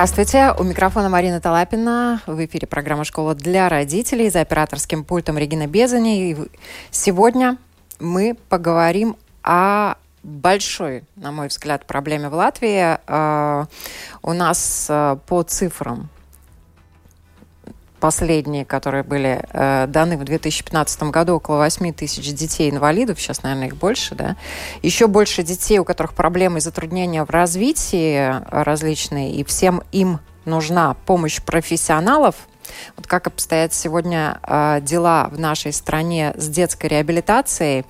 Здравствуйте, у микрофона Марина Талапина. В эфире программа «Школа для родителей» за операторским пультом Регина Безани. И сегодня мы поговорим о большой, на мой взгляд, проблеме в Латвии. Э, у нас э, по цифрам последние, которые были э, даны в 2015 году, около 8 тысяч детей-инвалидов, сейчас, наверное, их больше, да, еще больше детей, у которых проблемы и затруднения в развитии различные, и всем им нужна помощь профессионалов, вот как обстоят сегодня э, дела в нашей стране с детской реабилитацией?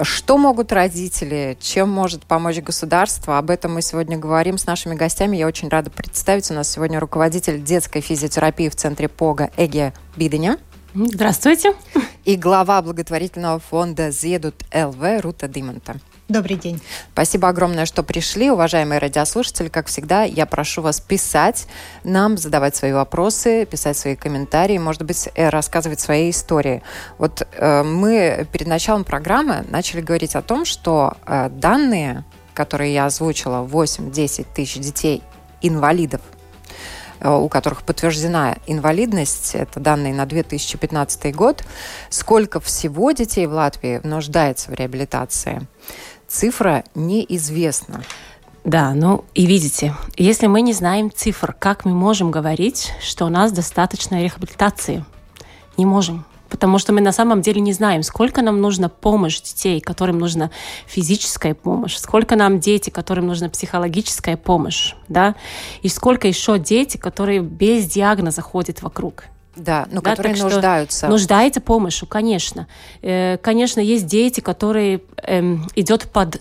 Что могут родители? Чем может помочь государство? Об этом мы сегодня говорим с нашими гостями. Я очень рада представить. У нас сегодня руководитель детской физиотерапии в центре ПОГа Эге Биденя. Здравствуйте. И глава благотворительного фонда «Зедут ЛВ» Рута Димонта. Добрый день. Спасибо огромное, что пришли, уважаемые радиослушатели. Как всегда, я прошу вас писать нам, задавать свои вопросы, писать свои комментарии, может быть, э, рассказывать свои истории. Вот э, мы перед началом программы начали говорить о том, что э, данные, которые я озвучила, 8-10 тысяч детей инвалидов э, у которых подтверждена инвалидность, это данные на 2015 год, сколько всего детей в Латвии нуждается в реабилитации цифра неизвестна. Да, ну и видите, если мы не знаем цифр, как мы можем говорить, что у нас достаточно рехабилитации? Не можем. Потому что мы на самом деле не знаем, сколько нам нужно помощь детей, которым нужна физическая помощь, сколько нам дети, которым нужна психологическая помощь, да, и сколько еще дети, которые без диагноза ходят вокруг. Да, но да, которые нуждаются. Нуждается помощью, конечно. Э, конечно, есть дети, которые э, идет под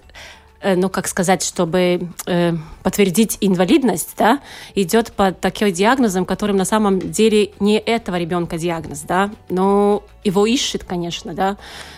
ну, как сказать, чтобы э, подтвердить инвалидность, да, идет под таким диагнозом, которым на самом деле не этого ребенка диагноз, да, но его ищет, конечно, да,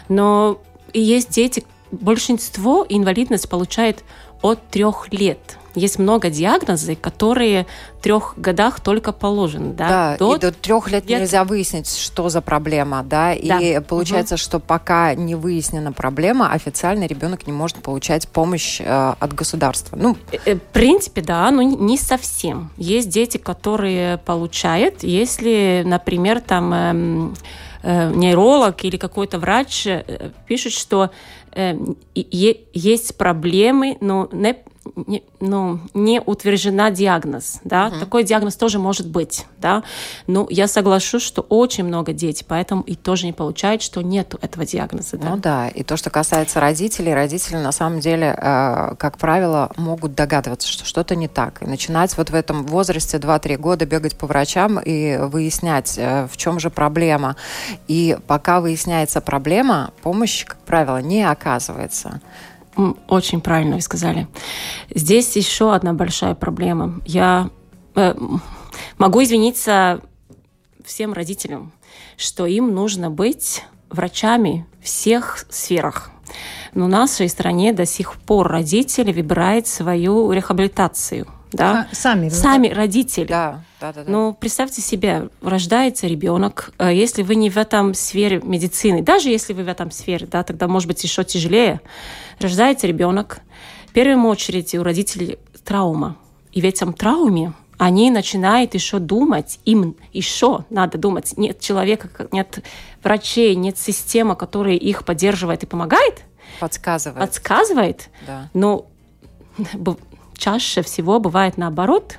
но и есть дети, большинство инвалидность получает от трех лет, есть много диагнозов, которые в трех годах только положены. Да, да до... и до трех лет, лет нельзя выяснить, что за проблема, да, да. и получается, угу. что пока не выяснена проблема, официально ребенок не может получать помощь э, от государства. Ну, э, э, в принципе, да, но не совсем. Есть дети, которые получают, если, например, там эм, э, нейролог или какой-то врач пишет, что есть проблемы, но не не, ну, не утверждена диагноз, да, угу. такой диагноз тоже может быть, да, но я соглашусь, что очень много детей, поэтому и тоже не получают, что нету этого диагноза, да. Ну да, и то, что касается родителей, родители на самом деле, э, как правило, могут догадываться, что что-то не так, и начинать вот в этом возрасте 2-3 года бегать по врачам и выяснять, э, в чем же проблема, и пока выясняется проблема, помощь, как правило, не оказывается. Очень правильно вы сказали. Здесь еще одна большая проблема. Я э, могу извиниться всем родителям, что им нужно быть врачами всех сферах. Но в нашей стране до сих пор родители выбирают свою рехабилитацию – да? А, сами. Сами родители. Да, да, да, да. Ну, представьте себе, рождается ребенок, э, если вы не в этом сфере медицины, даже если вы в этом сфере, да, тогда может быть еще тяжелее. Рождается ребенок, в первую очередь у родителей травма. И в этом травме они начинают еще думать, им еще надо думать, нет человека, нет врачей, нет системы, которая их поддерживает и помогает. Подсказывает. Подсказывает. Да. Но чаще всего бывает наоборот.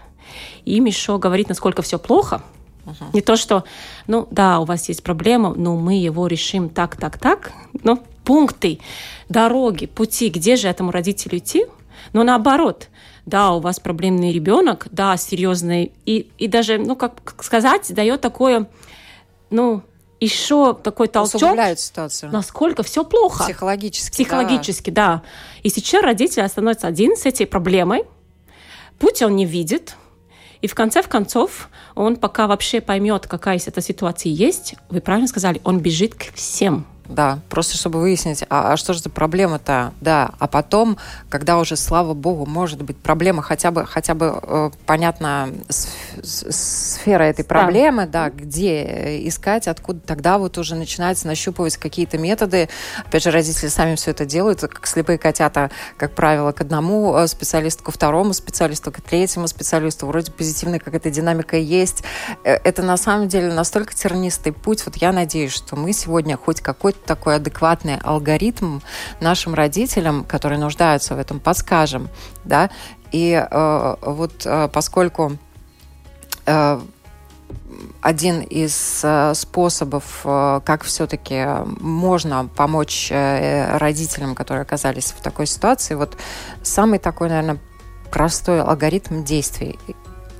Им еще говорит, насколько все плохо. Uh-huh. Не то, что, ну да, у вас есть проблема, но мы его решим так, так, так. Ну, пункты, дороги, пути, где же этому родителю идти. Но наоборот, да, у вас проблемный ребенок, да, серьезный, и, и даже, ну, как сказать, дает такое, ну, еще такой толчок. ситуацию. Насколько все плохо. Психологически. Психологически, да. да. И сейчас родители становятся один с этой проблемой. Путь он не видит. И в конце концов, он пока вообще поймет, какая эта ситуация есть, вы правильно сказали, он бежит к всем да, просто чтобы выяснить, а, а что же за проблема-то, да, а потом, когда уже, слава богу, может быть проблема хотя бы, хотя бы э, понятна сфера этой проблемы, да. где искать, откуда, тогда вот уже начинается нащупывать какие-то методы, опять же, родители сами все это делают, как слепые котята, как правило, к одному э, специалисту, ко второму специалисту, к третьему специалисту, вроде позитивная какая-то динамика есть, э, это на самом деле настолько тернистый путь, вот я надеюсь, что мы сегодня хоть какой-то такой адекватный алгоритм нашим родителям, которые нуждаются в этом, подскажем, да, и э, вот э, поскольку э, один из э, способов, э, как все-таки можно помочь э, родителям, которые оказались в такой ситуации, вот самый такой, наверное, простой алгоритм действий.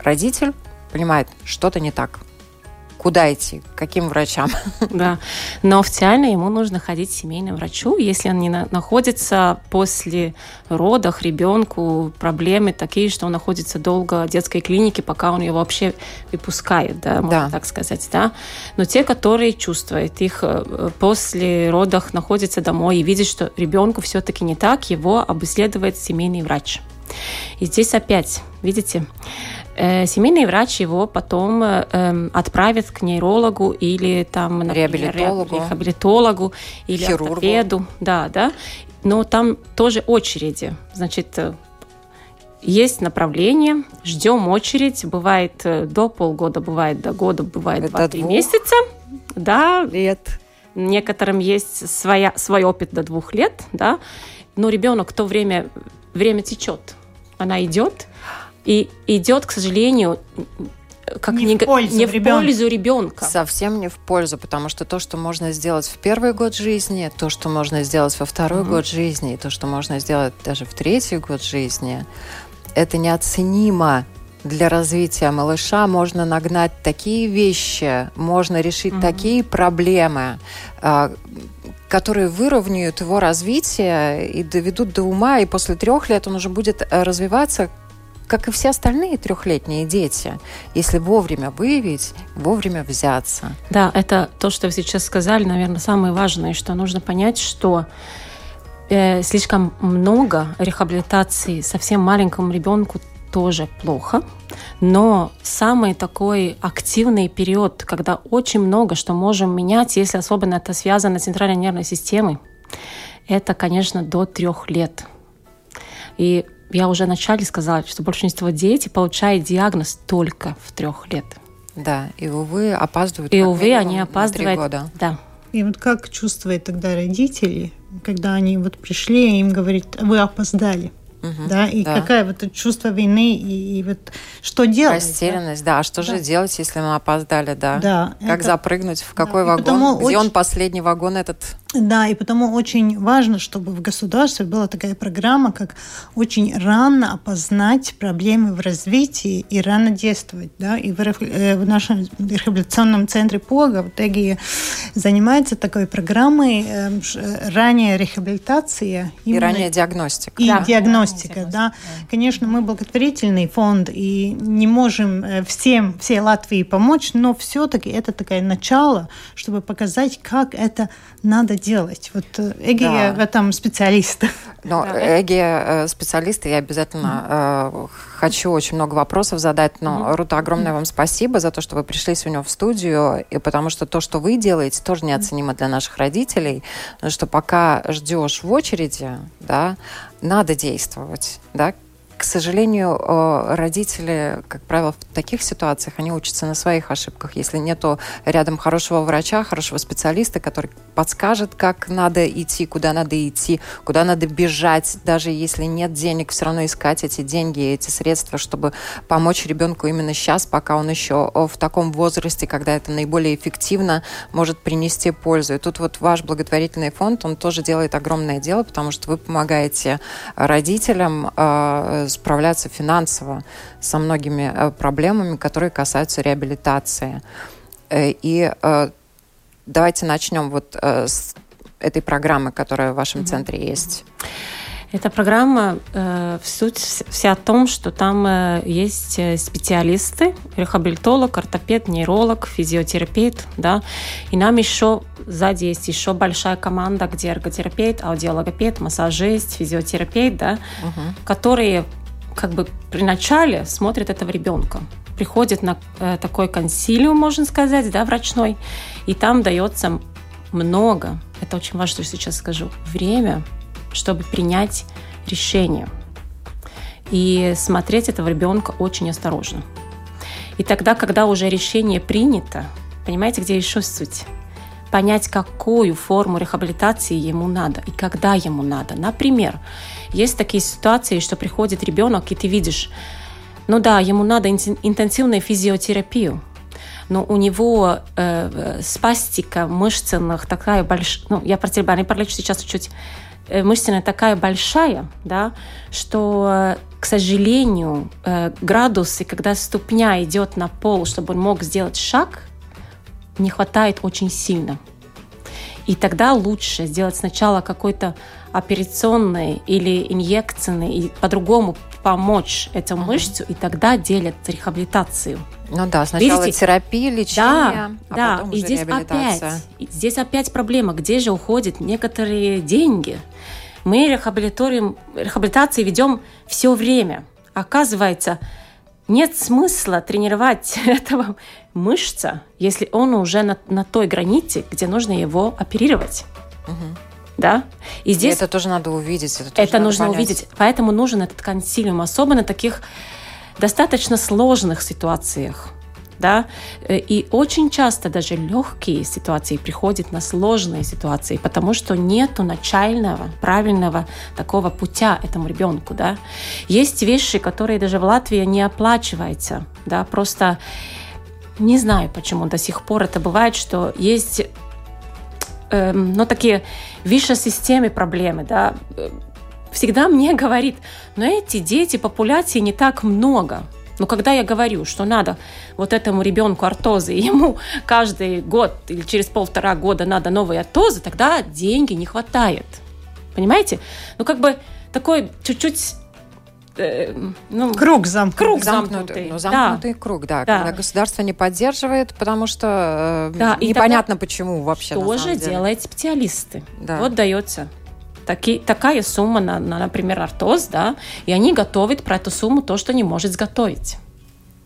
Родитель понимает, что-то не так куда идти, к каким врачам. Да, но официально ему нужно ходить к семейному врачу, если он не на, находится после родов ребенку проблемы такие, что он находится долго в детской клинике, пока он ее вообще выпускает, да, можно да. так сказать, да. Но те, которые чувствуют, их э, после родов находятся домой и видят, что ребенку все-таки не так, его обследует семейный врач. И здесь опять, видите, семейный врач его потом э, эм, отправит к нейрологу или там, например, реабилитологу, реабилитологу или Хирургу. ортопеду. Да, да. Но там тоже очереди. Значит, э, есть направление, ждем очередь, бывает до полгода, бывает до года, бывает два-три месяца. Да. Лет. Некоторым есть своя, свой опыт до двух лет, да, но ребенок в то время, время течет. Она идет, и идет, к сожалению, как не, не, в, пользу, не в пользу ребенка. Совсем не в пользу, потому что то, что можно сделать в первый год жизни, то, что можно сделать во второй угу. год жизни, и то, что можно сделать даже в третий год жизни, это неоценимо для развития малыша можно нагнать такие вещи, можно решить угу. такие проблемы, а, которые выровняют его развитие и доведут до ума, и после трех лет он уже будет э, развиваться как и все остальные трехлетние дети, если вовремя выявить, вовремя взяться. Да, это то, что вы сейчас сказали, наверное, самое важное, что нужно понять, что э, слишком много рехабилитации совсем маленькому ребенку тоже плохо, но самый такой активный период, когда очень много что можем менять, если особенно это связано с центральной нервной системой, это, конечно, до трех лет. И я уже вначале сказала, что большинство детей получают диагноз только в трех лет. Да, и увы, опаздывают. И увы, они опаздывают. года. Да. И вот как чувствуют тогда родители, когда они вот пришли, и им говорят, вы опоздали? Угу, да, и да. какая вот чувство вины, и, и вот что делать? Растерянность, да. да. А что да. же делать, если мы опоздали, да? Да. Как это... запрыгнуть, в какой да. вагон? Где очень... он последний вагон этот? Да, и потому очень важно, чтобы в государстве была такая программа, как очень рано опознать проблемы в развитии и рано действовать, да. И в, э, в нашем рехабилитационном центре ПОГа в ТЭГИ занимается такой программой э, ранняя рехабилитация. И ранняя диагностика. И да. диагностика диагностика, да. Конечно, мы благотворительный фонд и не можем э, всем, всей Латвии помочь, но все-таки это такое начало, чтобы показать, как это надо делать. Вот э, Эгия да. в этом специалист. Но да. Эгия э, специалист, и я обязательно mm-hmm. хочу очень много вопросов задать, но, mm-hmm. Рута, огромное mm-hmm. вам спасибо за то, что вы пришли сегодня в студию, и потому что то, что вы делаете, тоже неоценимо для наших родителей, что пока ждешь в очереди, да, надо действовать, да, к сожалению, э, родители, как правило, в таких ситуациях, они учатся на своих ошибках. Если нету рядом хорошего врача, хорошего специалиста, который подскажет, как надо идти, куда надо идти, куда надо бежать, даже если нет денег, все равно искать эти деньги, эти средства, чтобы помочь ребенку именно сейчас, пока он еще в таком возрасте, когда это наиболее эффективно может принести пользу. И тут вот ваш благотворительный фонд, он тоже делает огромное дело, потому что вы помогаете родителям э, справляться финансово со многими э, проблемами, которые касаются реабилитации. Э, и э, давайте начнем вот с этой программы, которая в вашем mm-hmm. центре есть. Эта программа э, в суть вся о том, что там э, есть э, специалисты, рехабилитолог, ортопед, нейролог, физиотерапевт, да, и нам еще сзади есть еще большая команда, где эрготерапевт, аудиологопед, массажист, физиотерапевт, да, угу. которые как бы при начале смотрят этого ребенка приходит на э, такой консилиум, можно сказать, да, врачной, и там дается много, это очень важно, что я сейчас скажу, время чтобы принять решение. И смотреть этого ребенка очень осторожно. И тогда, когда уже решение принято, понимаете, где еще суть? Понять, какую форму рехабилитации ему надо и когда ему надо. Например, есть такие ситуации, что приходит ребенок, и ты видишь, ну да, ему надо интенсивную физиотерапию, но у него э, спастика мышцах такая большая, ну, я про не пролечу сейчас чуть Э, мышцина такая большая, да, что, к сожалению, э, градусы, когда ступня идет на пол, чтобы он мог сделать шаг, не хватает очень сильно. И тогда лучше сделать сначала какой-то операционный или инъекционный, и по-другому помочь эту мышцу, и тогда делят рехабилитацию. Ну да, сначала Видите? терапия, лечение, да, а да. потом и здесь опять, здесь опять проблема, где же уходят некоторые деньги. Мы рехабилитируем, рехабилитации ведем все время. Оказывается, нет смысла тренировать этого мышца, если он уже на, на той границе, где нужно его оперировать. Угу. Да? И здесь... И это тоже надо увидеть. Это, тоже это нужно понять. увидеть. Поэтому нужен этот консилиум, особенно таких достаточно сложных ситуациях. Да? И очень часто даже легкие ситуации приходят на сложные ситуации, потому что нету начального, правильного такого путя этому ребенку. Да? Есть вещи, которые даже в Латвии не оплачиваются. Да? Просто не знаю, почему до сих пор это бывает, что есть эм, ну, такие выше системы проблемы, да, всегда мне говорит, но эти дети, популяции не так много. Но когда я говорю, что надо вот этому ребенку ортозы, ему каждый год или через полтора года надо новые ортозы, тогда деньги не хватает. Понимаете? Ну, как бы такой чуть-чуть э, ну, круг замкнутый. Круг замкнутый. Ну, замкнутый да. круг, да, да. Когда государство не поддерживает, потому что э, да, непонятно почему вообще. Что же делают специалисты? Да. Вот дается таки, такая сумма на, на, например, артоз, да, и они готовят про эту сумму то, что не может изготовить.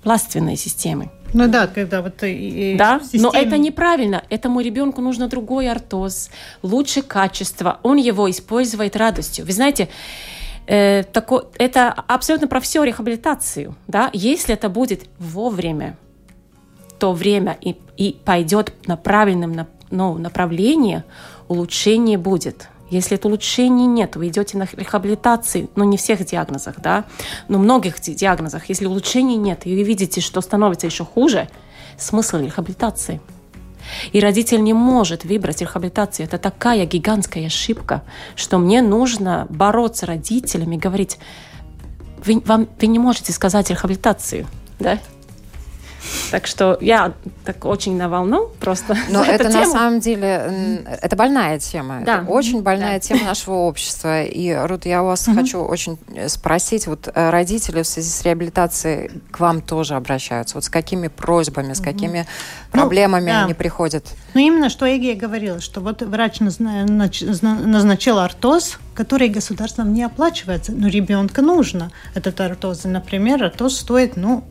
Влаственные системы. Ну да, когда вот и, да, системе... но это неправильно. Этому ребенку нужно другой артоз, лучше качество. Он его использует радостью. Вы знаете, э, тако, это абсолютно про всю рехабилитацию. Да? Если это будет вовремя, то время и, и пойдет на правильном ну, направлении, улучшение будет. Если это улучшений нет, вы идете на рехабилитацию, ну не всех диагнозах, да, но многих диагнозах, если улучшений нет, и вы видите, что становится еще хуже, смысл рехабилитации. И родитель не может выбрать рехабилитацию. Это такая гигантская ошибка, что мне нужно бороться родителями говорить, вы, вам, вы не можете сказать рехабилитацию, да? Так что я так очень на волну просто. Но это на самом деле, это больная тема. Да. Это очень больная да. тема нашего общества. И, Рут, я у вас угу. хочу очень спросить, вот э, родители в связи с реабилитацией к вам тоже обращаются? Вот с какими просьбами, с какими угу. проблемами ну, да. они приходят? Ну, именно что Эгия говорила, что вот врач назначил ортоз, который государством не оплачивается, но ребенка нужно этот ортоз. Например, ортоз стоит, ну,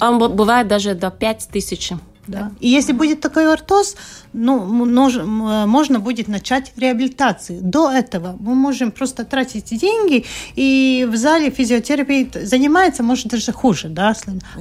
он бывает даже до 5 тысяч. Да. И если будет такой ортоз, ну, можно будет начать реабилитацию. До этого мы можем просто тратить деньги, и в зале физиотерапевт занимается, может, даже хуже, да,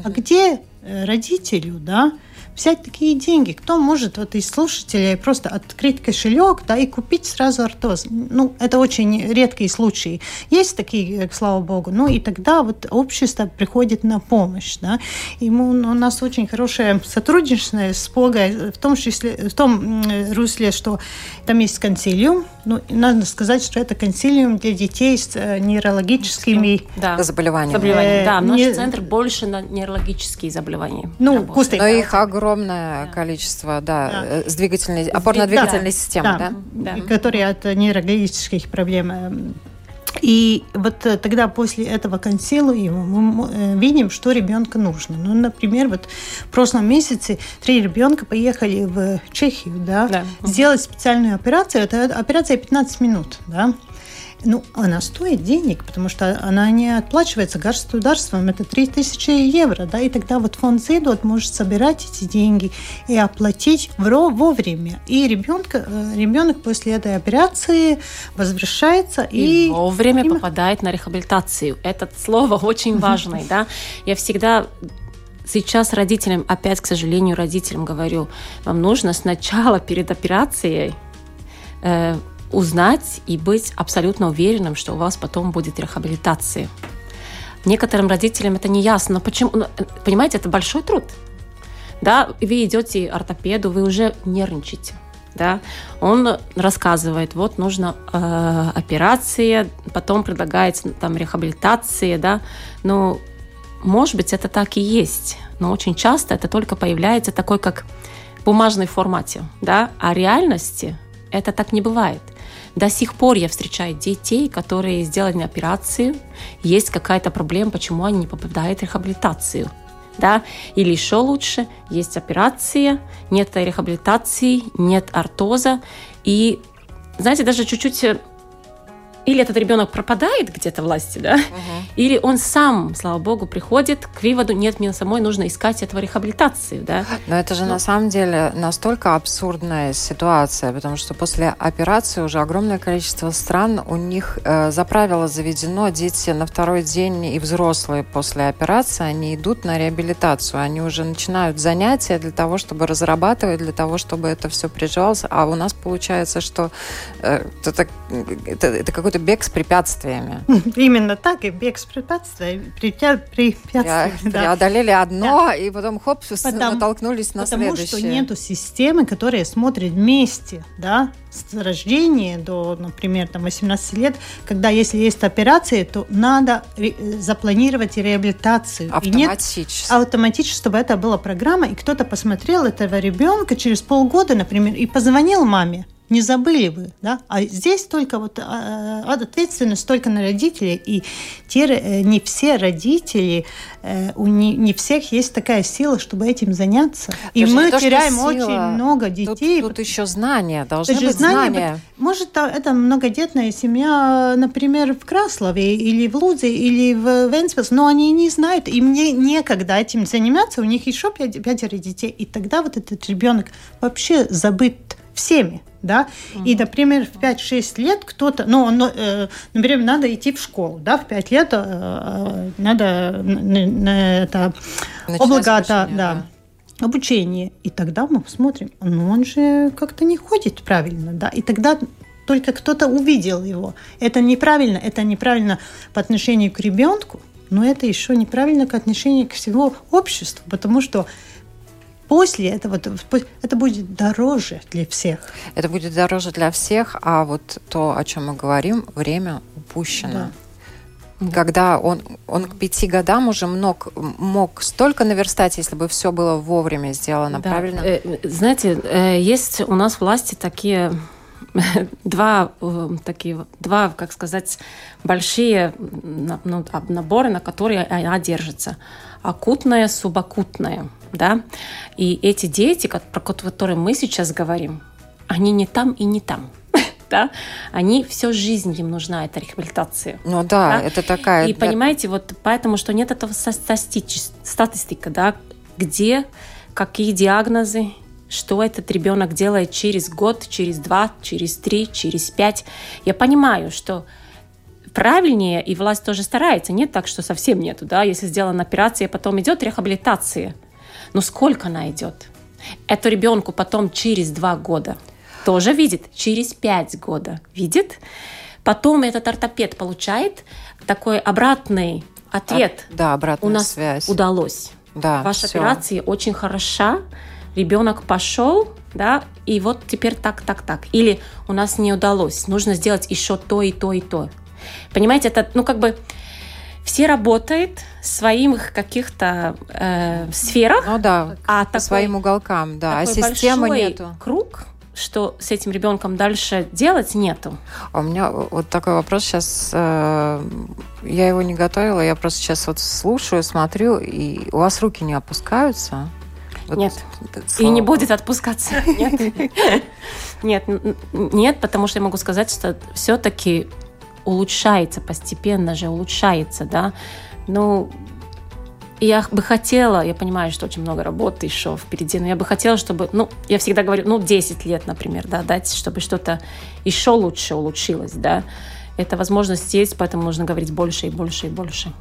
А где э, родителю, да, взять такие деньги. Кто может вот из слушателей просто открыть кошелек да, и купить сразу ортоз? Ну, это очень редкие случаи. Есть такие, э, слава богу. Ну, и тогда вот общество приходит на помощь. Да? И мы, у нас очень хорошее сотрудничество с Погой в том, числе, в том русле, что там есть консилиум. Ну, надо сказать, что это консилиум для детей с э, нейрологическими да. заболеваниями. заболеваниями. Да, наш не... центр больше на нейрологические заболевания. Ну, работает. Но их огромное огромное да. количество, да, да. Э, с двигательной, опорно-двигательной да. системы, да? да? да. Которые от нейрологических проблем эм, и вот э, тогда после этого консилиума мы э, видим, что ребенку нужно. Ну, например, вот в прошлом месяце три ребенка поехали в Чехию, да, да. сделать специальную операцию. Это операция 15 минут, да. Ну, она стоит денег, потому что она не отплачивается государством. Это 3000 евро, да, и тогда вот фонд Зейдот может собирать эти деньги и оплатить вовремя. И ребенка, э, ребенок после этой операции возвращается и... и вовремя и... попадает на рехабилитацию. Это слово очень важное, да. Я всегда сейчас родителям, опять, к сожалению, родителям говорю, вам нужно сначала перед операцией э, узнать и быть абсолютно уверенным, что у вас потом будет рехабилитация. Некоторым родителям это не ясно. Но почему? Ну, понимаете, это большой труд. Да, вы идете к ортопеду, вы уже нервничаете. Да, он рассказывает, вот нужна э, операция, потом предлагается там рехабилитация, да, но может быть это так и есть, но очень часто это только появляется такой как бумажной формате, да, а реальности это так не бывает. До сих пор я встречаю детей, которые сделали операцию, есть какая-то проблема, почему они не попадают в рехабилитацию. Да? Или еще лучше, есть операция, нет рехабилитации, нет ортоза. И, знаете, даже чуть-чуть или этот ребенок пропадает где-то власти, да, угу. или он сам, слава богу, приходит к выводу, нет, мне самой нужно искать этого рехабилитацию, да. Но это же ну. на самом деле настолько абсурдная ситуация, потому что после операции уже огромное количество стран, у них э, за правило заведено, дети на второй день и взрослые после операции, они идут на реабилитацию, они уже начинают занятия для того, чтобы разрабатывать, для того, чтобы это все приживалось, а у нас получается, что э, это, это, это какой-то бег с препятствиями. Именно так, и бег с препятствиями. препятствиями да. Преодолели одно, да. и потом хоп, потому, натолкнулись на потому следующее. Потому что нету системы, которая смотрит вместе, да, с рождения до, например, там 18 лет, когда если есть операция, то надо запланировать реабилитацию. Автоматически. И нет, автоматически, чтобы это была программа, и кто-то посмотрел этого ребенка через полгода, например, и позвонил маме не забыли вы, да? А здесь только вот а, а, ответственность только на родителей, и те, э, не все родители, у не, не всех есть такая сила, чтобы этим заняться. И мы то, теряем очень много детей. Тут, тут еще знания, должны быть знания. знания. Может, это многодетная семья, например, в Краслове или в Лудзе или в Венспилс, но они не знают, и мне некогда этим заниматься, у них еще пятеро детей, и тогда вот этот ребенок вообще забыт всеми да, mm-hmm. и, например, в 5-6 лет кто-то, ну, он, э, например, надо идти в школу, да, в 5 лет э, э надо на, на это облигато, да, да, обучение, и тогда мы смотрим, ну, он же как-то не ходит правильно, да, и тогда только кто-то увидел его. Это неправильно, это неправильно по отношению к ребенку, но это еще неправильно к отношению к всему обществу, потому что после этого это будет дороже для всех. Это будет дороже для всех, а вот то, о чем мы говорим, время упущено. Да. Когда он, он к пяти годам уже мог, мог столько наверстать, если бы все было вовремя сделано, да. правильно? Э, знаете, э, есть у нас власти такие два э, такие два, как сказать, большие ну, наборы, на которые она держится. Акутное, субакутное да, и эти дети, про которые мы сейчас говорим, они не там и не там. Да? Они всю жизнь им нужна эта рехабилитация. Ну да, да? это такая. И да. понимаете, вот поэтому, что нет этого статистика, да, где какие диагнозы, что этот ребенок делает через год, через два, через три, через пять. Я понимаю, что правильнее, и власть тоже старается. Нет так, что совсем нету, да, если сделана операция, потом идет рехабилитация. Но сколько она идет? Это ребенку потом через два года тоже видит, через пять года видит. Потом этот ортопед получает такой обратный ответ. А, да, обратная У нас связь. удалось. Да, Ваша все. операция очень хороша. Ребенок пошел, да, и вот теперь так, так, так. Или у нас не удалось, нужно сделать еще то и то и то. Понимаете, это, ну, как бы все работают в своих каких-то э, сферах. Ну да, а по такой, своим уголкам, да. А системы нету. круг, что с этим ребенком дальше делать, нету. А у меня вот такой вопрос сейчас. Э, я его не готовила, я просто сейчас вот слушаю, смотрю, и у вас руки не опускаются? Вот, нет. И не будет отпускаться. Нет. Нет, нет, потому что я могу сказать, что все-таки улучшается постепенно же, улучшается, да. Ну, я бы хотела, я понимаю, что очень много работы еще впереди, но я бы хотела, чтобы, ну, я всегда говорю, ну, 10 лет, например, да, дать, чтобы что-то еще лучше улучшилось, да. Эта возможность есть, поэтому нужно говорить больше и больше и больше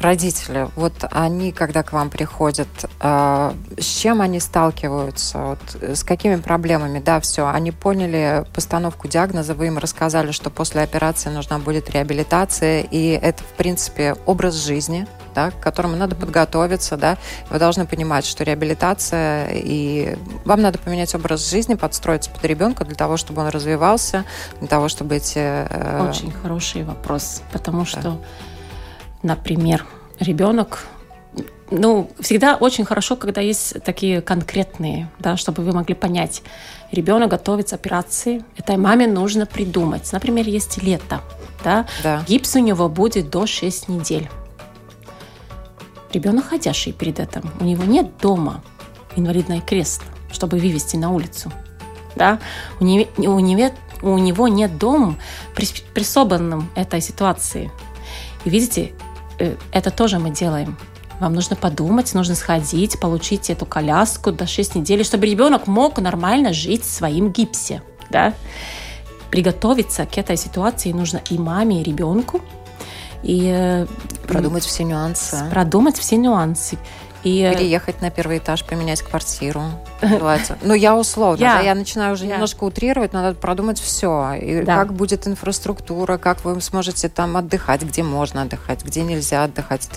родители, вот они, когда к вам приходят, э, с чем они сталкиваются, вот, с какими проблемами, да, все, они поняли постановку диагноза, вы им рассказали, что после операции нужна будет реабилитация, и это, в принципе, образ жизни, да, к которому надо подготовиться, да, вы должны понимать, что реабилитация, и вам надо поменять образ жизни, подстроиться под ребенка для того, чтобы он развивался, для того, чтобы эти... Э... Очень хороший вопрос, потому да. что например, ребенок ну, всегда очень хорошо, когда есть такие конкретные, да, чтобы вы могли понять. Ребенок готовится к операции, этой маме нужно придумать. Например, есть лето, да, да. гипс у него будет до 6 недель. Ребенок ходящий перед этим, у него нет дома инвалидный крест, чтобы вывести на улицу. Да? У, него, у, него, у него нет дома, приспособленным этой ситуации. И видите, это тоже мы делаем. Вам нужно подумать, нужно сходить, получить эту коляску до 6 недель, чтобы ребенок мог нормально жить в своем гипсе. Да? Приготовиться к этой ситуации нужно и маме, и ребенку. И э, продумать все нюансы. Продумать все нюансы. И... Э, Переехать на первый этаж, поменять квартиру. Ну, я условно, yeah. да, я начинаю уже yeah. немножко утрировать, надо продумать все. И да. как будет инфраструктура, как вы сможете там отдыхать, где можно отдыхать, где нельзя отдыхать.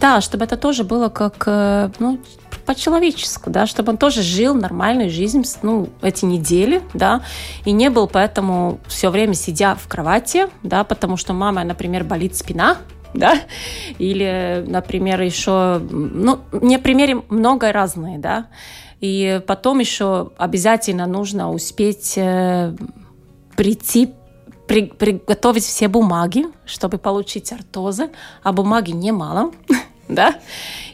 Да, чтобы это тоже было как, э, ну, по-человечески, да, чтобы он тоже жил нормальную жизнь, ну, эти недели, да, и не был поэтому все время сидя в кровати, да, потому что мама, например, болит спина, да, или, например, еще, ну, мне примере много разные, да, и потом еще обязательно нужно успеть э, прийти при, приготовить все бумаги, чтобы получить артозы, а бумаги немало, да,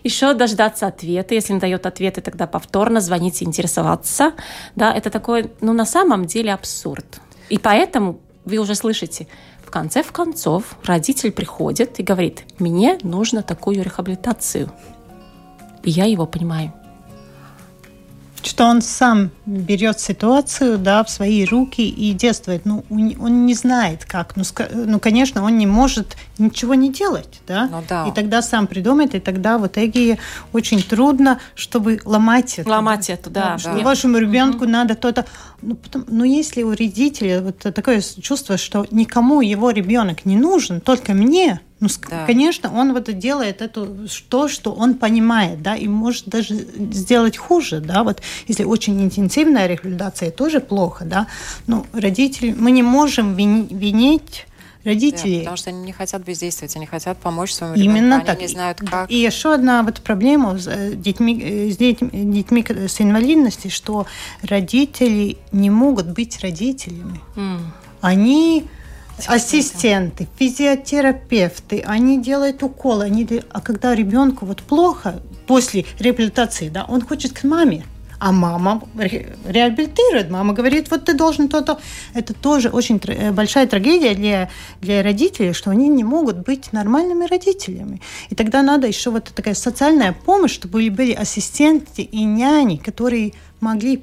еще дождаться ответа, если не дает ответы, тогда повторно звонить и интересоваться, да, это такой, ну, на самом деле абсурд. И поэтому вы уже слышите, в конце в концов родитель приходит и говорит, мне нужно такую рехабилитацию. И я его понимаю что он сам берет ситуацию да, в свои руки и действует. Ну, он не знает, как. Ну, ну конечно, он не может ничего не делать. Да? Ну, да. И тогда сам придумает, и тогда в итоге очень трудно, чтобы ломать это. Ломать да? это, да. да. Вашему ребенку угу. надо то-то... Ну, потом, ну, если у родителя вот такое чувство, что никому его ребенок не нужен, только мне, ну, да. конечно, он вот делает это то, что он понимает, да, и может даже сделать хуже, да, вот если очень интенсивная рехабилитация, тоже плохо, да, но родители, мы не можем винить родителей. Да, потому что они не хотят бездействовать, они хотят помочь своему Именно ребенку, так. они не знают, как. И еще одна вот проблема с э, детьми, э, с детьми, детьми с инвалидностью, что родители не могут быть родителями. Mm. Они ассистенты, физиотерапевты, они делают уколы, они, а когда ребенку вот плохо после реабилитации, да, он хочет к маме, а мама реабилитирует, мама говорит, вот ты должен то-то. Это тоже очень э, большая трагедия для, для родителей, что они не могут быть нормальными родителями. И тогда надо еще вот такая социальная помощь, чтобы были, ассистенты и няни, которые могли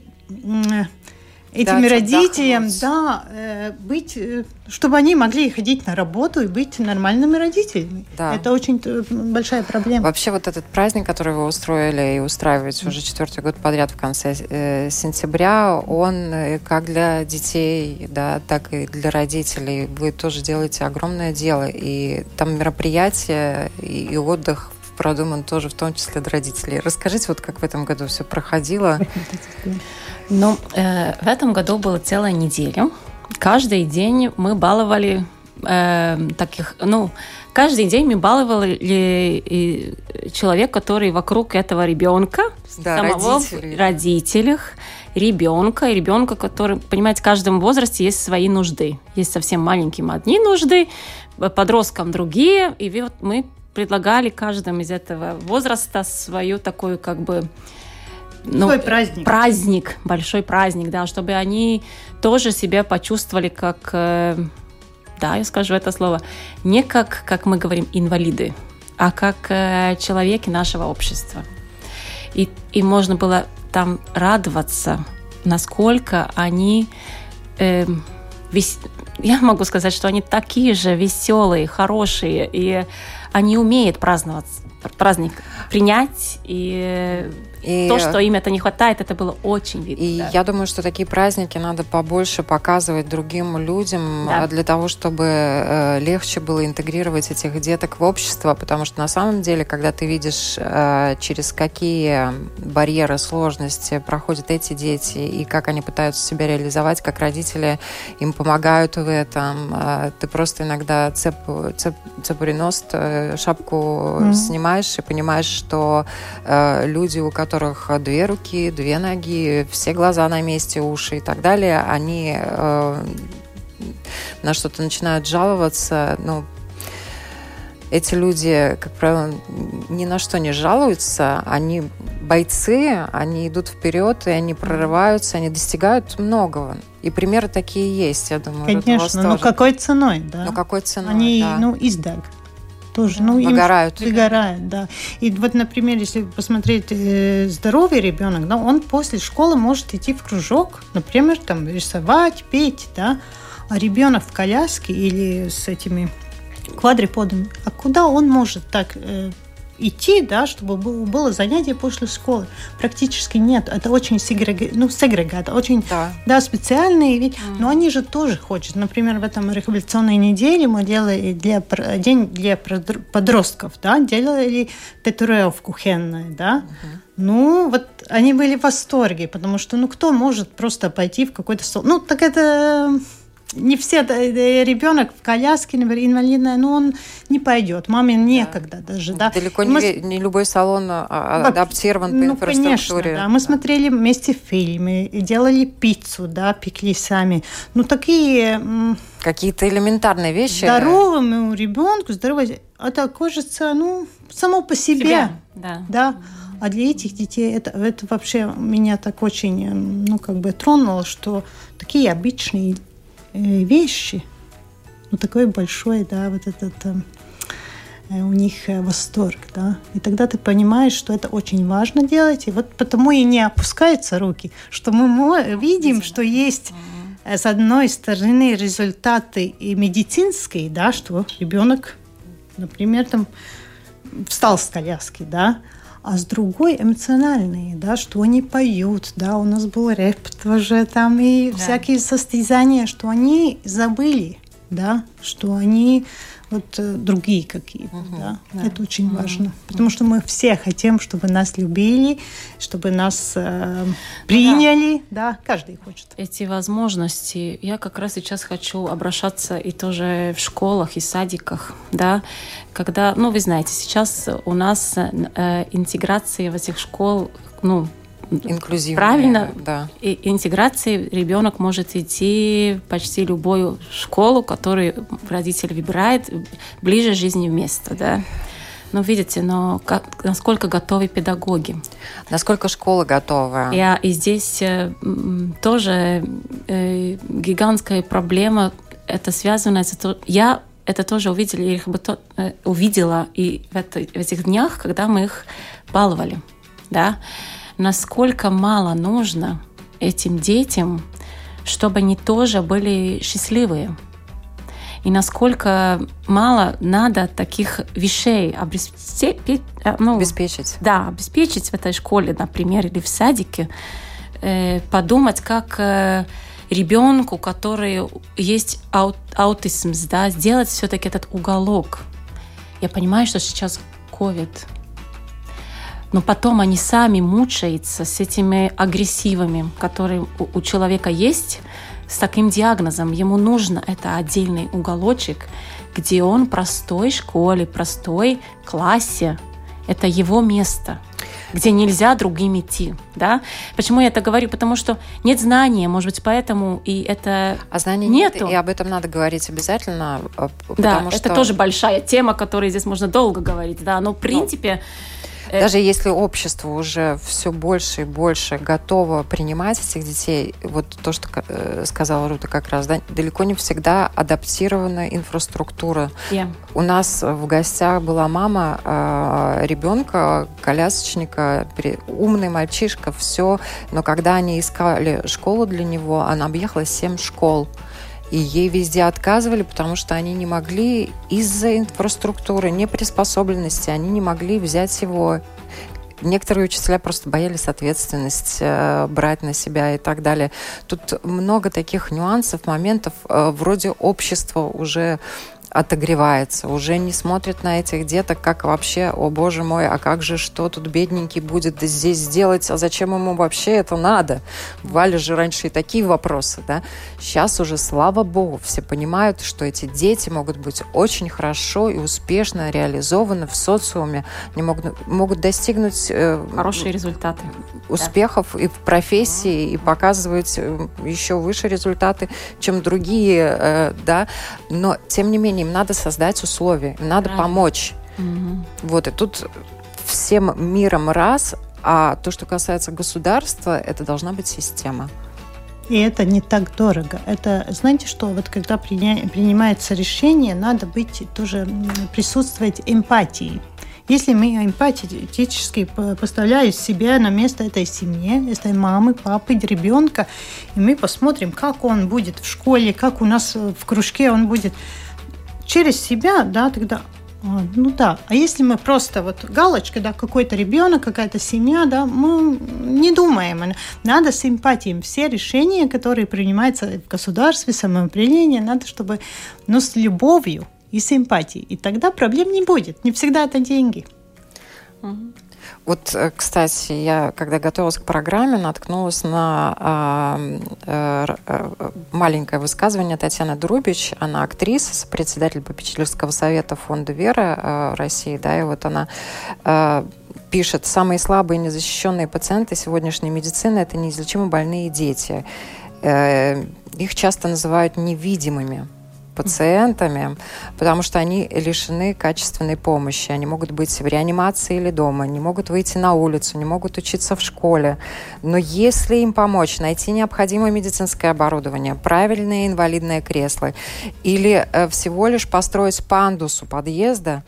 этим да, родителям, да, э, быть, э, чтобы они могли ходить на работу и быть нормальными родителями. Да. Это очень э, большая проблема. Вообще вот этот праздник, который вы устроили и устраиваете уже четвертый год подряд в конце э, сентября, он как для детей, да, так и для родителей. Вы тоже делаете огромное дело. И там мероприятия и, и отдых продуман тоже в том числе для родителей. Расскажите, вот как в этом году все проходило. Ну, э, в этом году была целая неделя. Каждый день мы баловали э, таких, ну, каждый день мы баловали человек, который вокруг этого ребенка, да, самого родителей. родителях, ребенка, и ребенка, который, понимаете, в каждом возрасте есть свои нужды. Есть совсем маленьким одни нужды, подросткам другие, и вот мы предлагали каждому из этого возраста свою такую как бы ну, Свой праздник. Праздник, большой праздник, да, чтобы они тоже себя почувствовали как, э, да, я скажу это слово, не как, как мы говорим, инвалиды, а как э, человеки нашего общества. И, и можно было там радоваться, насколько они э, вес... я могу сказать, что они такие же веселые, хорошие, и они умеют праздновать праздник принять и и то, что им это не хватает, это было очень видно. И да. я думаю, что такие праздники надо побольше показывать другим людям да. А, для того, чтобы э, легче было интегрировать этих деток в общество, потому что на самом деле, когда ты видишь, э, через какие барьеры, сложности проходят эти дети и как они пытаются себя реализовать, как родители им помогают в этом, э, ты просто иногда цеп, цеп, цепуриност, э, шапку mm-hmm. снимаешь и понимаешь, что люди, у которых которых две руки, две ноги, все глаза на месте, уши и так далее, они э, на что-то начинают жаловаться, ну, эти люди, как правило, ни на что не жалуются, они бойцы, они идут вперед, и они прорываются, они достигают многого. И примеры такие есть, я думаю. Конечно, но какой ценой, да? Ну какой ценой, Они, да. ну, издаг тоже. Ну, выгорают. Им выгорают, да. И вот, например, если посмотреть э, здоровый ребенок, да, он после школы может идти в кружок, например, там рисовать, петь, да, а ребенок в коляске или с этими квадриподами, а куда он может так э, идти, да, чтобы было занятие после школы. Практически нет. Это очень сегрег... ну, сегрегат, очень да. Да, специальные, ведь, mm. но они же тоже хотят. Например, в этом революционной неделе мы делали для, день для подростков, да, делали татуировку хенную, да. Mm-hmm. Ну, вот они были в восторге, потому что, ну, кто может просто пойти в какой-то... Ну, так это не все ребенок в коляске, например, инвалидная, но он не пойдет. Маме некогда да. даже, да. Далеко не, мы... не любой салон а, а, адаптирован по ну, инфраструктуре. Конечно, да. Мы смотрели вместе фильмы, делали пиццу, да, пекли сами. Ну, такие... Какие-то элементарные вещи. Здоровому ребенку, здоровый, это кажется, ну, само по себе. Себя, да. да. А для этих детей это, это вообще меня так очень, ну, как бы тронуло, что такие обычные вещи, ну, такой большой, да, вот этот э, э, у них восторг, да. И тогда ты понимаешь, что это очень важно делать, и вот потому и не опускаются руки, что мы видим, что есть с одной стороны результаты и медицинские, да, что ребенок, например, там встал с коляски, да, а с другой эмоциональные, да, что они поют, да, у нас был рэп тоже там и да. всякие состязания, что они забыли, да, что они вот э, другие какие-то, угу, да? да. Это очень угу. важно, потому что мы все хотим, чтобы нас любили, чтобы нас э, приняли, да. да, каждый хочет. Эти возможности, я как раз сейчас хочу обращаться и тоже в школах и садиках, да, когда, ну, вы знаете, сейчас у нас э, интеграция в этих школ, ну, инклюзивная. Правильно. Да. И интеграции ребенок может идти почти любую школу, которую родитель выбирает, ближе жизни места, да. Ну, видите, но как, насколько готовы педагоги? Насколько школа готова? И, и здесь э, тоже э, гигантская проблема. Это связано с... Я это тоже увидела, я их бы то, э, увидела и в, это, в этих днях, когда мы их баловали. Да? Насколько мало нужно этим детям, чтобы они тоже были счастливые. И насколько мало надо таких вещей обеспечить, э, ну, обеспечить. Да, обеспечить в этой школе, например, или в садике. Э, подумать, как э, ребенку, который есть аут, аутизм, да, сделать все-таки этот уголок. Я понимаю, что сейчас COVID, но потом они сами мучаются с этими агрессивами, которые у, у человека есть, с таким диагнозом, ему нужно это отдельный уголочек, где он простой школе, простой классе. Это его место где нельзя другим идти, да? Почему я это говорю? Потому что нет знания, может быть, поэтому и это А знаний нету. нет, и об этом надо говорить обязательно, а, Да, что... это тоже большая тема, о которой здесь можно долго говорить, да, но в принципе... э, Даже если общество уже все больше и больше готово принимать этих детей, вот то, что э, сказала Рута как раз, да, далеко не всегда адаптирована инфраструктура. yeah. У нас в гостях была мама э, ребенка, колясочника, умный мальчишка, все. Но когда они искали школу для него, она объехала семь школ. И ей везде отказывали, потому что они не могли из-за инфраструктуры, неприспособленности, они не могли взять его. Некоторые учителя просто боялись ответственность э, брать на себя и так далее. Тут много таких нюансов, моментов. Э, вроде общество уже отогревается, уже не смотрит на этих деток, как вообще, о боже мой, а как же, что тут бедненький будет здесь сделать, а зачем ему вообще это надо? Бывали же раньше и такие вопросы, да? Сейчас уже, слава богу, все понимают, что эти дети могут быть очень хорошо и успешно реализованы в социуме, они могут, могут достигнуть э, Хорошие результаты. успехов и в профессии, и показывать э, еще выше результаты, чем другие, э, да. Но, тем не менее, им надо создать условия, им надо Правильно. помочь. Мгм. Вот, и тут всем миром раз, а то, что касается государства, это должна быть система. И это не так дорого. Это, знаете что, вот когда приня- принимается решение, надо быть тоже присутствовать эмпатией. Если мы эмпатически по- поставляем себя на место этой семьи, этой мамы, папы, ребенка, и мы посмотрим, как он будет в школе, как у нас в кружке он будет через себя, да, тогда а, ну да, а если мы просто вот галочка, да, какой-то ребенок, какая-то семья, да, мы не думаем. Надо с. Все решения, которые принимаются в государстве, самоуправление, надо, чтобы, ну, с любовью и с эмпатией. И тогда проблем не будет. Не всегда это деньги. Вот, э, кстати, я, когда готовилась к программе, наткнулась на а, э, э, маленькое высказывание Татьяны Друбич. Она актриса, председатель попечительского совета фонда «Вера» э, России. Да, и вот она э, пишет, самые слабые незащищенные пациенты сегодняшней медицины – это неизлечимо больные дети. Э, их часто называют невидимыми пациентами, потому что они лишены качественной помощи. Они могут быть в реанимации или дома, не могут выйти на улицу, не могут учиться в школе. Но если им помочь, найти необходимое медицинское оборудование, правильное инвалидное кресло или э, всего лишь построить пандус у подъезда,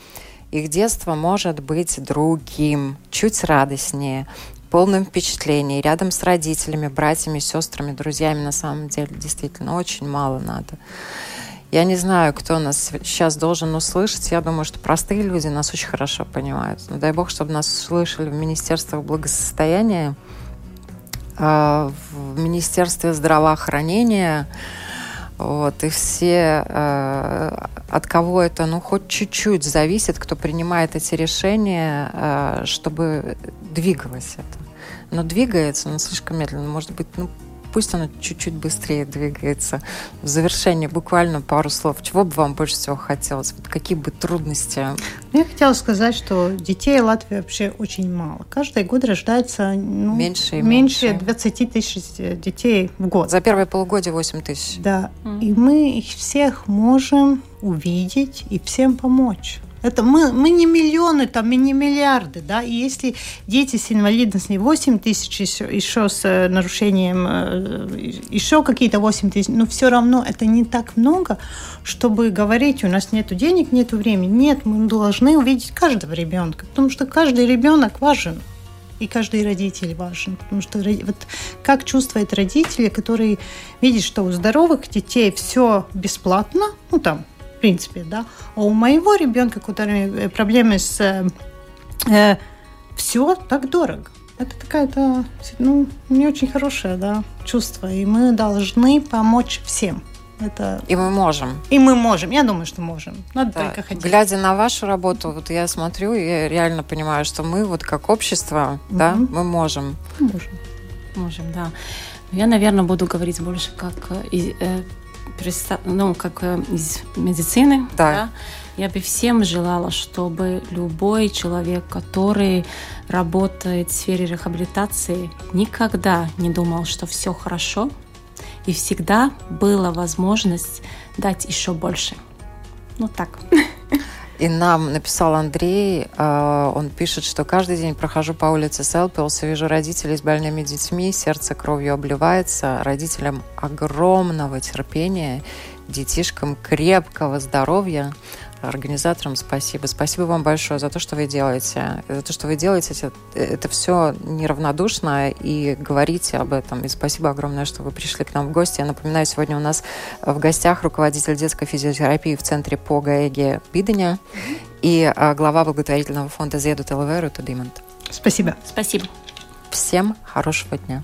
их детство может быть другим, чуть радостнее, полным впечатлений, рядом с родителями, братьями, сестрами, друзьями, на самом деле, действительно, очень мало надо. Я не знаю, кто нас сейчас должен услышать. Я думаю, что простые люди нас очень хорошо понимают. Но дай бог, чтобы нас слышали в Министерстве благосостояния, э, в Министерстве здравоохранения, вот, и все, э, от кого это, ну, хоть чуть-чуть зависит, кто принимает эти решения, э, чтобы двигалось это. Но двигается, но слишком медленно. Может быть, ну, пусть оно чуть-чуть быстрее двигается. В завершение буквально пару слов. Чего бы вам больше всего хотелось? Вот какие бы трудности? Я хотела сказать, что детей в Латвии вообще очень мало. Каждый год рождается ну, Меньше и меньше меньше. 20 тысяч детей в год. За первое полугодие 8 тысяч. Да, и мы их всех можем увидеть и всем помочь. Это мы, мы не миллионы, там, мы не миллиарды, да, и если дети с инвалидностью 8 тысяч, еще, еще с э, нарушением, э, еще какие-то 8 тысяч, но все равно это не так много, чтобы говорить, у нас нет денег, нет времени. Нет, мы должны увидеть каждого ребенка, потому что каждый ребенок важен. И каждый родитель важен, потому что вот как чувствует родители, который видит, что у здоровых детей все бесплатно, ну там, в принципе, да, а у моего ребенка, который э, проблемы с э, все так дорого. Это такая-то, ну, не очень хорошее, да, чувство, и мы должны помочь всем. Это И мы можем. и мы можем. Я думаю, что можем. Надо Да. только хотеть. Глядя на вашу работу, вот я смотрю, и я реально понимаю, что мы вот как общество, да, Мгм. мы можем. Можем. Можем, да. Я, наверное, буду говорить больше как э, э ну, как э, из медицины. Да. да. Я бы всем желала, чтобы любой человек, который работает в сфере реабилитации, никогда не думал, что все хорошо, и всегда была возможность дать еще больше. Ну так. И нам написал Андрей, э, он пишет, что каждый день прохожу по улице Селпилса, вижу родителей с больными детьми, сердце кровью обливается, родителям огромного терпения, детишкам крепкого здоровья, организаторам спасибо. Спасибо вам большое за то, что вы делаете. За то, что вы делаете, это, это все неравнодушно, и говорите об этом. И спасибо огромное, что вы пришли к нам в гости. Я напоминаю, сегодня у нас в гостях руководитель детской физиотерапии в центре по Гаэге Биденя и а, глава благотворительного фонда Зеду Телеверу Тудимонт. Спасибо. Спасибо. Всем хорошего дня.